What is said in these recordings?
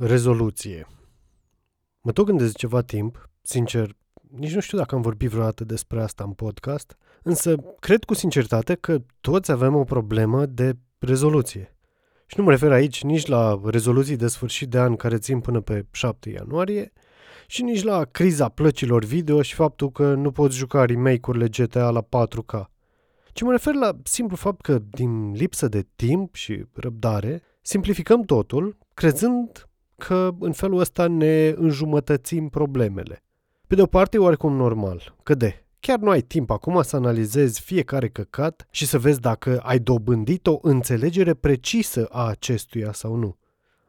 rezoluție. Mă tot gândesc ceva timp, sincer, nici nu știu dacă am vorbit vreodată despre asta în podcast, însă cred cu sinceritate că toți avem o problemă de rezoluție. Și nu mă refer aici nici la rezoluții de sfârșit de an care țin până pe 7 ianuarie, și nici la criza plăcilor video și faptul că nu poți juca remake-urile GTA la 4K. Ci mă refer la simplu fapt că, din lipsă de timp și răbdare, simplificăm totul, crezând că în felul ăsta ne înjumătățim problemele. Pe de o parte e oarecum normal, că de, chiar nu ai timp acum să analizezi fiecare căcat și să vezi dacă ai dobândit o înțelegere precisă a acestuia sau nu.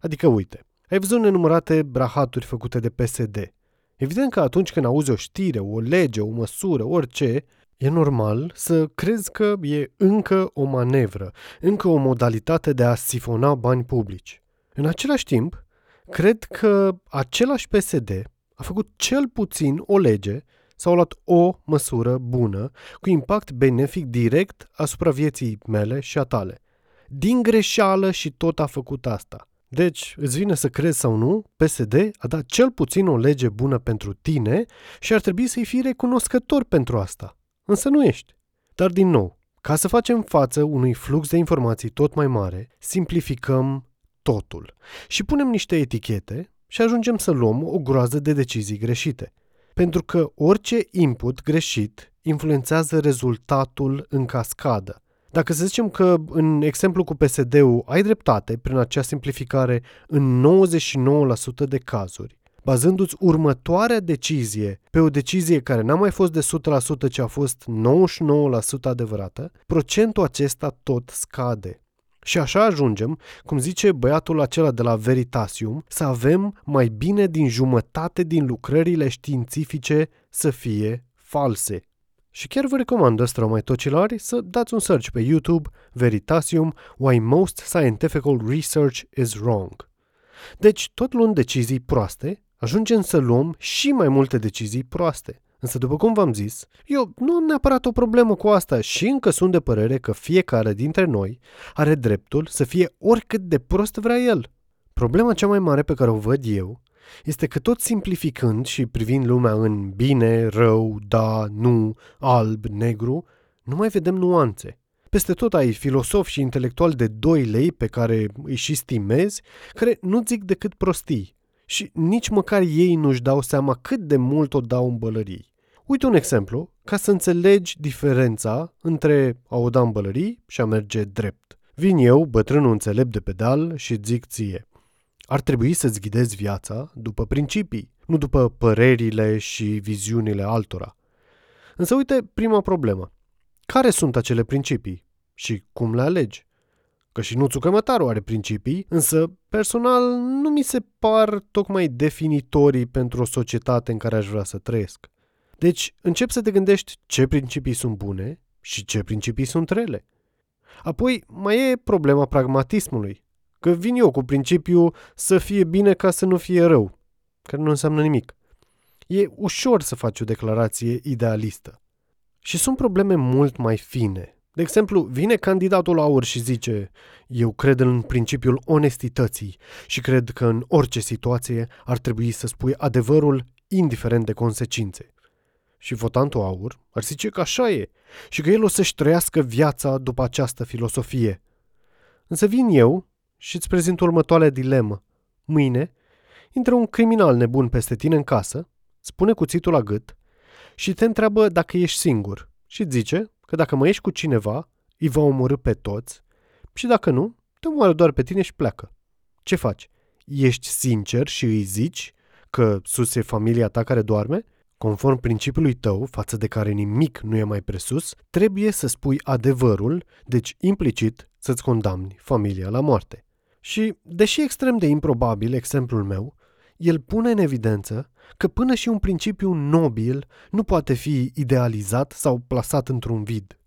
Adică uite, ai văzut nenumărate brahaturi făcute de PSD. Evident că atunci când auzi o știre, o lege, o măsură, orice, e normal să crezi că e încă o manevră, încă o modalitate de a sifona bani publici. În același timp, cred că același PSD a făcut cel puțin o lege sau a luat o măsură bună cu impact benefic direct asupra vieții mele și a tale. Din greșeală și tot a făcut asta. Deci, îți vine să crezi sau nu, PSD a dat cel puțin o lege bună pentru tine și ar trebui să-i fii recunoscător pentru asta. Însă nu ești. Dar din nou, ca să facem față unui flux de informații tot mai mare, simplificăm totul și punem niște etichete și ajungem să luăm o groază de decizii greșite. Pentru că orice input greșit influențează rezultatul în cascadă. Dacă să zicem că în exemplu cu PSD-ul ai dreptate prin acea simplificare în 99% de cazuri, bazându-ți următoarea decizie pe o decizie care n-a mai fost de 100%, ci a fost 99% adevărată, procentul acesta tot scade. Și așa ajungem, cum zice băiatul acela de la Veritasium, să avem mai bine din jumătate din lucrările științifice să fie false. Și chiar vă recomand ăstora mai tocilari să dați un search pe YouTube Veritasium Why Most Scientific Research is Wrong. Deci, tot luând decizii proaste, ajungem să luăm și mai multe decizii proaste. Însă, după cum v-am zis, eu nu am neapărat o problemă cu asta și încă sunt de părere că fiecare dintre noi are dreptul să fie oricât de prost vrea el. Problema cea mai mare pe care o văd eu este că tot simplificând și privind lumea în bine, rău, da, nu, alb, negru, nu mai vedem nuanțe. Peste tot ai filosofi și intelectuali de 2 lei pe care îi și stimezi, care nu zic decât prostii și nici măcar ei nu-și dau seama cât de mult o dau în bălării. Uite un exemplu ca să înțelegi diferența între a o da în bălării și a merge drept. Vin eu, bătrânul înțelept de pedal, și zic ție. Ar trebui să-ți ghidezi viața după principii, nu după părerile și viziunile altora. Însă uite prima problemă. Care sunt acele principii și cum le alegi? Că și Nuțu Cămătaru are principii, însă personal nu mi se par tocmai definitorii pentru o societate în care aș vrea să trăiesc. Deci încep să te gândești ce principii sunt bune și ce principii sunt rele. Apoi mai e problema pragmatismului. Că vin eu cu principiul să fie bine ca să nu fie rău, care nu înseamnă nimic. E ușor să faci o declarație idealistă. Și sunt probleme mult mai fine. De exemplu, vine candidatul aur și zice Eu cred în principiul onestității și cred că în orice situație ar trebui să spui adevărul indiferent de consecințe. Și votantul aur ar zice că așa e și că el o să-și trăiască viața după această filosofie. Însă vin eu și îți prezint următoarea dilemă. Mâine, intră un criminal nebun peste tine în casă, spune cuțitul la gât și te întreabă dacă ești singur și îți zice că dacă mai ești cu cineva, îi va omorâ pe toți și dacă nu, te omoară doar pe tine și pleacă. Ce faci? Ești sincer și îi zici că sus e familia ta care doarme? Conform principiului tău, față de care nimic nu e mai presus, trebuie să spui adevărul, deci implicit să-ți condamni familia la moarte. Și, deși extrem de improbabil exemplul meu, el pune în evidență că până și un principiu nobil nu poate fi idealizat sau plasat într-un vid.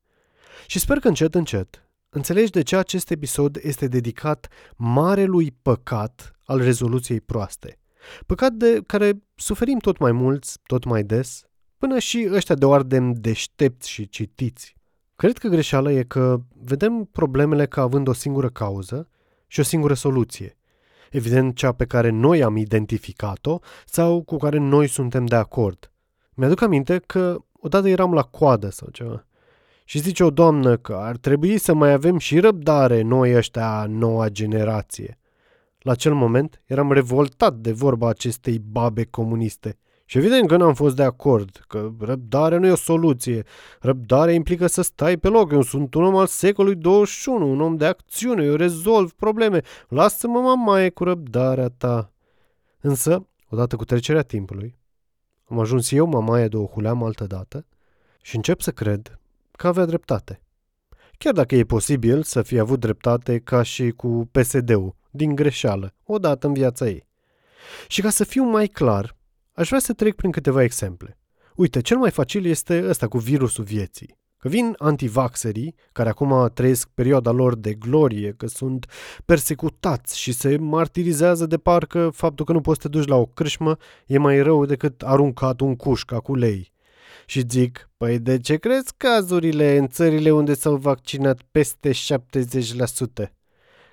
Și sper că încet, încet, înțelegi de ce acest episod este dedicat marelui păcat al rezoluției proaste. Păcat de care suferim tot mai mulți, tot mai des, până și ăștia de oardem deștepți și citiți. Cred că greșeala e că vedem problemele ca având o singură cauză și o singură soluție. Evident, cea pe care noi am identificat-o sau cu care noi suntem de acord. Mi-aduc aminte că odată eram la coadă sau ceva. Și zice o doamnă că ar trebui să mai avem și răbdare noi ăștia noua generație. La acel moment eram revoltat de vorba acestei babe comuniste. Și evident că n-am fost de acord, că răbdarea nu e o soluție. Răbdarea implică să stai pe loc. Eu sunt un om al secolului 21, un om de acțiune, eu rezolv probleme. Lasă-mă, mamaie, cu răbdarea ta. Însă, odată cu trecerea timpului, am ajuns eu, mamaia de o huleam altă dată, și încep să cred că avea dreptate. Chiar dacă e posibil să fie avut dreptate ca și cu PSD-ul, din greșeală, odată în viața ei. Și ca să fiu mai clar, aș vrea să trec prin câteva exemple. Uite, cel mai facil este ăsta cu virusul vieții. Că vin antivaxerii, care acum trăiesc perioada lor de glorie, că sunt persecutați și se martirizează de parcă faptul că nu poți să te duci la o crâșmă e mai rău decât aruncat un cușca cu lei. Și zic, păi de ce crezi cazurile în țările unde s-au vaccinat peste 70%?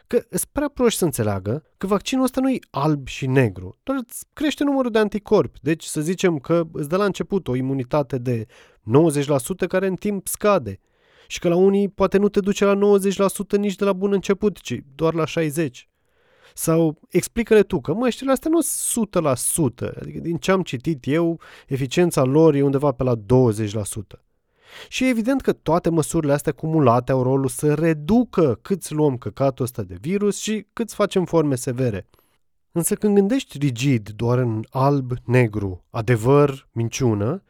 Că îți prea proști să înțeleagă că vaccinul ăsta nu e alb și negru, doar îți crește numărul de anticorpi. Deci să zicem că îți dă la început o imunitate de 90% care în timp scade și că la unii poate nu te duce la 90% nici de la bun început, ci doar la 60%. Sau explică-le tu că măștile astea nu sunt 100%, adică din ce am citit eu, eficiența lor e undeva pe la 20%. Și e evident că toate măsurile astea cumulate au rolul să reducă cât luăm căcatul ăsta de virus și cât facem forme severe. Însă când gândești rigid doar în alb, negru, adevăr, minciună,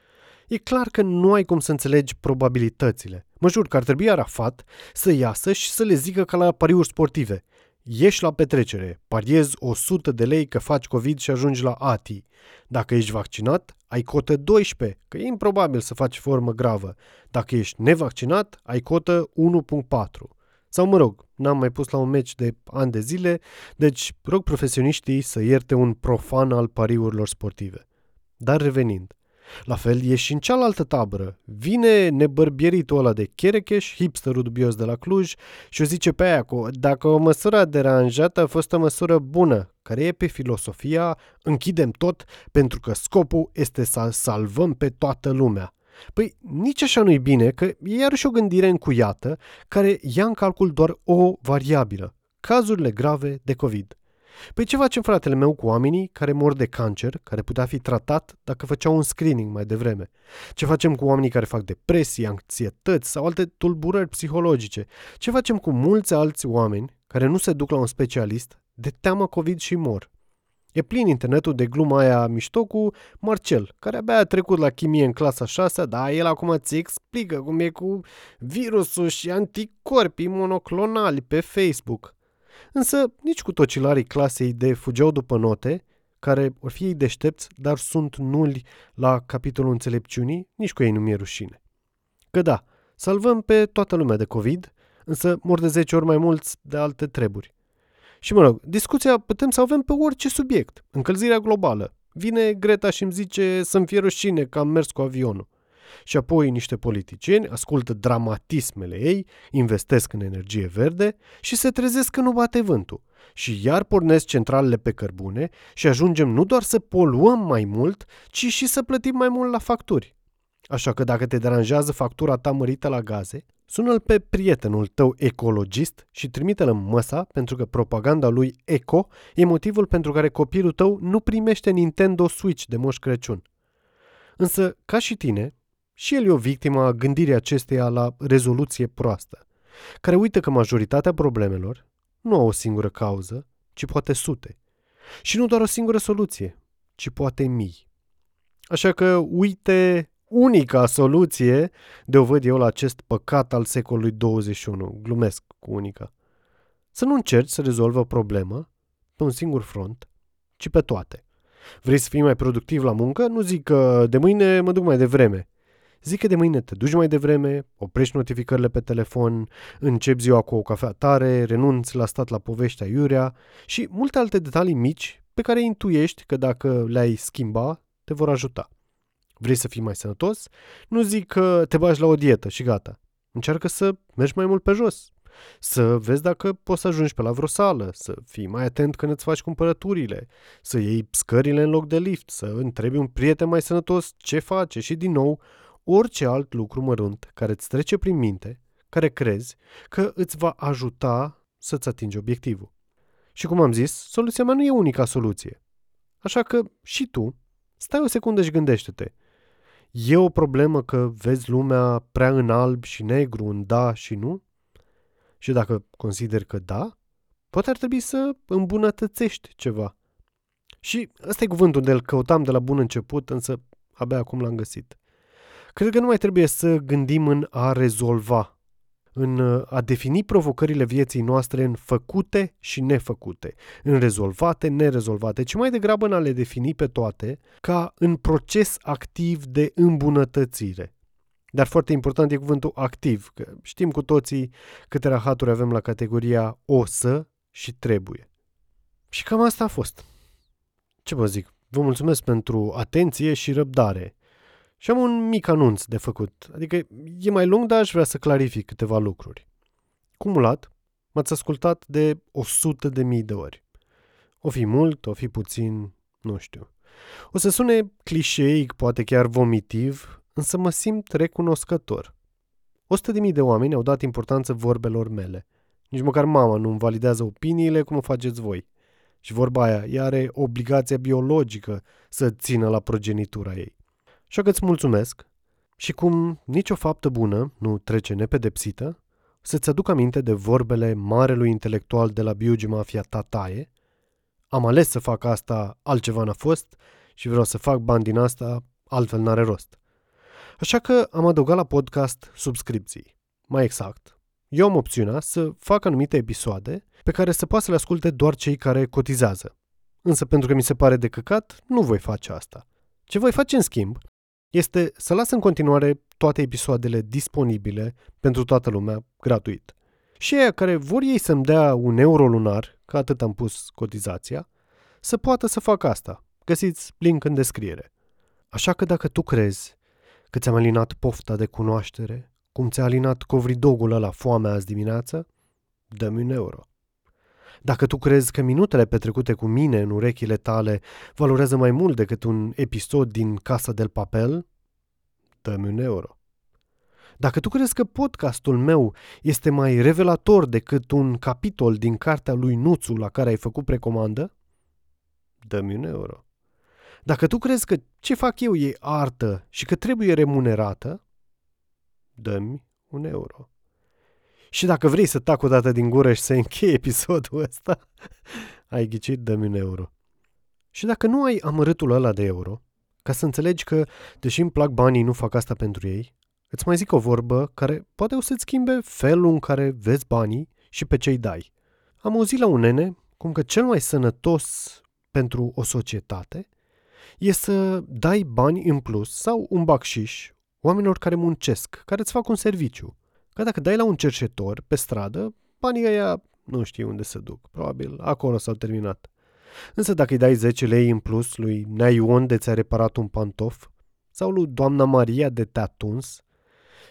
e clar că nu ai cum să înțelegi probabilitățile. Mă jur că ar trebui Arafat să iasă și să le zică ca la pariuri sportive. Ieși la petrecere, pariezi 100 de lei că faci COVID și ajungi la ATI. Dacă ești vaccinat, ai cotă 12, că e improbabil să faci formă gravă. Dacă ești nevaccinat, ai cotă 1.4. Sau mă rog, n-am mai pus la un meci de ani de zile, deci rog profesioniștii să ierte un profan al pariurilor sportive. Dar revenind, la fel e și în cealaltă tabără. Vine nebărbieritul ăla de Cherecheș, hipsterul dubios de la Cluj, și o zice pe aia că dacă o măsură deranjată a fost o măsură bună, care e pe filosofia închidem tot pentru că scopul este să salvăm pe toată lumea. Păi nici așa nu-i bine că e iarăși o gândire încuiată care ia în calcul doar o variabilă, cazurile grave de COVID. Păi ce facem fratele meu cu oamenii care mor de cancer, care putea fi tratat dacă făceau un screening mai devreme? Ce facem cu oamenii care fac depresii, anxietăți sau alte tulburări psihologice? Ce facem cu mulți alți oameni care nu se duc la un specialist de teamă COVID și mor? E plin internetul de gluma aia mișto cu Marcel, care abia a trecut la chimie în clasa 6, dar el acum ți explică cum e cu virusul și anticorpii monoclonali pe Facebook. Însă nici cu tocilarii clasei de fugeau după note, care or fi ei deștepți, dar sunt nuli la capitolul înțelepciunii, nici cu ei nu mi-e rușine. Că da, salvăm pe toată lumea de COVID, însă mor de 10 ori mai mulți de alte treburi. Și mă rog, discuția putem să avem pe orice subiect. Încălzirea globală. Vine Greta și îmi zice să-mi fie rușine că am mers cu avionul și apoi niște politicieni ascultă dramatismele ei, investesc în energie verde și se trezesc că nu bate vântul. Și iar pornesc centralele pe cărbune și ajungem nu doar să poluăm mai mult, ci și să plătim mai mult la facturi. Așa că dacă te deranjează factura ta mărită la gaze, sună-l pe prietenul tău ecologist și trimite-l în măsa pentru că propaganda lui eco e motivul pentru care copilul tău nu primește Nintendo Switch de Moș Crăciun. Însă, ca și tine, și el e o victimă a gândirii acesteia la rezoluție proastă, care uită că majoritatea problemelor nu au o singură cauză, ci poate sute. Și nu doar o singură soluție, ci poate mii. Așa că uite unica soluție de o văd eu la acest păcat al secolului 21. Glumesc cu unica. Să nu încerci să rezolvă o problemă pe un singur front, ci pe toate. Vrei să fii mai productiv la muncă? Nu zic că de mâine mă duc mai devreme. Zic că de mâine te duci mai devreme, oprești notificările pe telefon, începi ziua cu o cafea tare, renunți la stat la poveștea iurea și multe alte detalii mici pe care intuiești că dacă le-ai schimba, te vor ajuta. Vrei să fii mai sănătos? Nu zic că te bagi la o dietă și gata. Încearcă să mergi mai mult pe jos. să vezi dacă poți să ajungi pe la vreo sală, să fii mai atent când îți faci cumpărăturile, să iei scările în loc de lift, să întrebi un prieten mai sănătos ce face și din nou orice alt lucru mărunt care îți trece prin minte, care crezi că îți va ajuta să-ți atingi obiectivul. Și cum am zis, soluția mea nu e unica soluție. Așa că și tu, stai o secundă și gândește-te. E o problemă că vezi lumea prea în alb și negru, în da și nu? Și dacă consider că da, poate ar trebui să îmbunătățești ceva. Și ăsta e cuvântul de-l căutam de la bun început, însă abia acum l-am găsit. Cred că nu mai trebuie să gândim în a rezolva în uh, a defini provocările vieții noastre în făcute și nefăcute, în rezolvate, nerezolvate, ci mai degrabă în a le defini pe toate ca în proces activ de îmbunătățire. Dar foarte important e cuvântul activ, că știm cu toții câte rahaturi avem la categoria o să și trebuie. Și cam asta a fost. Ce vă zic? Vă mulțumesc pentru atenție și răbdare. Și am un mic anunț de făcut, adică e mai lung, dar aș vrea să clarific câteva lucruri. Cumulat, m-ați ascultat de 100 de mii de ori. O fi mult, o fi puțin, nu știu. O să sune clișeic, poate chiar vomitiv, însă mă simt recunoscător. 100 de mii de oameni au dat importanță vorbelor mele. Nici măcar mama nu îmi validează opiniile cum o faceți voi. Și vorba aia, ea are obligația biologică să țină la progenitura ei. Așa că îți mulțumesc și cum nicio faptă bună nu trece nepedepsită, să-ți aduc aminte de vorbele marelui intelectual de la Biugi Mafia Tataie. Am ales să fac asta, altceva n-a fost și vreau să fac bani din asta, altfel n-are rost. Așa că am adăugat la podcast subscripții. Mai exact, eu am opțiunea să fac anumite episoade pe care să poată să le asculte doar cei care cotizează. Însă pentru că mi se pare de căcat, nu voi face asta. Ce voi face în schimb este să las în continuare toate episoadele disponibile pentru toată lumea, gratuit. Și aia care vor ei să-mi dea un euro lunar, că atât am pus cotizația, să poată să facă asta. Găsiți link în descriere. Așa că dacă tu crezi că ți-am alinat pofta de cunoaștere, cum ți-a alinat covridogul ăla foamea azi dimineață, dă-mi un euro. Dacă tu crezi că minutele petrecute cu mine în urechile tale valorează mai mult decât un episod din Casa del Papel, dă-mi un euro. Dacă tu crezi că podcastul meu este mai revelator decât un capitol din cartea lui Nuțu la care ai făcut precomandă, dă-mi un euro. Dacă tu crezi că ce fac eu e artă și că trebuie remunerată, dă-mi un euro. Și dacă vrei să tac o dată din gură și să închei episodul ăsta, ai ghicit, dă un euro. Și dacă nu ai amărâtul ăla de euro, ca să înțelegi că, deși îmi plac banii, nu fac asta pentru ei, îți mai zic o vorbă care poate o să-ți schimbe felul în care vezi banii și pe ce-i dai. Am auzit la un nene cum că cel mai sănătos pentru o societate e să dai bani în plus sau un bacșiș oamenilor care muncesc, care îți fac un serviciu. Că dacă dai la un cercetor pe stradă, banii ăia nu știu unde se duc. Probabil acolo s-au terminat. Însă dacă îi dai 10 lei în plus lui Naion de ți-a reparat un pantof sau lui doamna Maria de te-a tuns,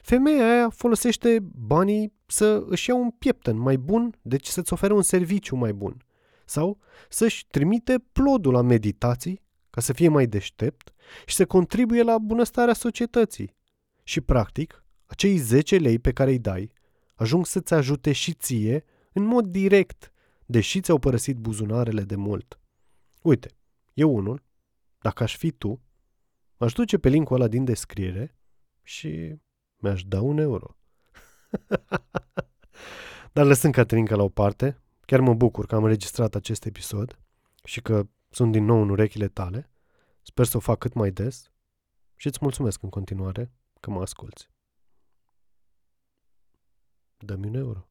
femeia aia folosește banii să își ia un piepten mai bun, deci să-ți ofere un serviciu mai bun. Sau să-și trimite plodul la meditații ca să fie mai deștept și să contribuie la bunăstarea societății. Și, practic, acei 10 lei pe care îi dai ajung să-ți ajute și ție în mod direct, deși ți-au părăsit buzunarele de mult. Uite, eu unul, dacă aș fi tu, aș duce pe linkul ăla din descriere și mi-aș da un euro. Dar lăsând Caterinca la o parte, chiar mă bucur că am înregistrat acest episod și că sunt din nou în urechile tale. Sper să o fac cât mai des și îți mulțumesc în continuare că mă asculți. Dă-mi un euro.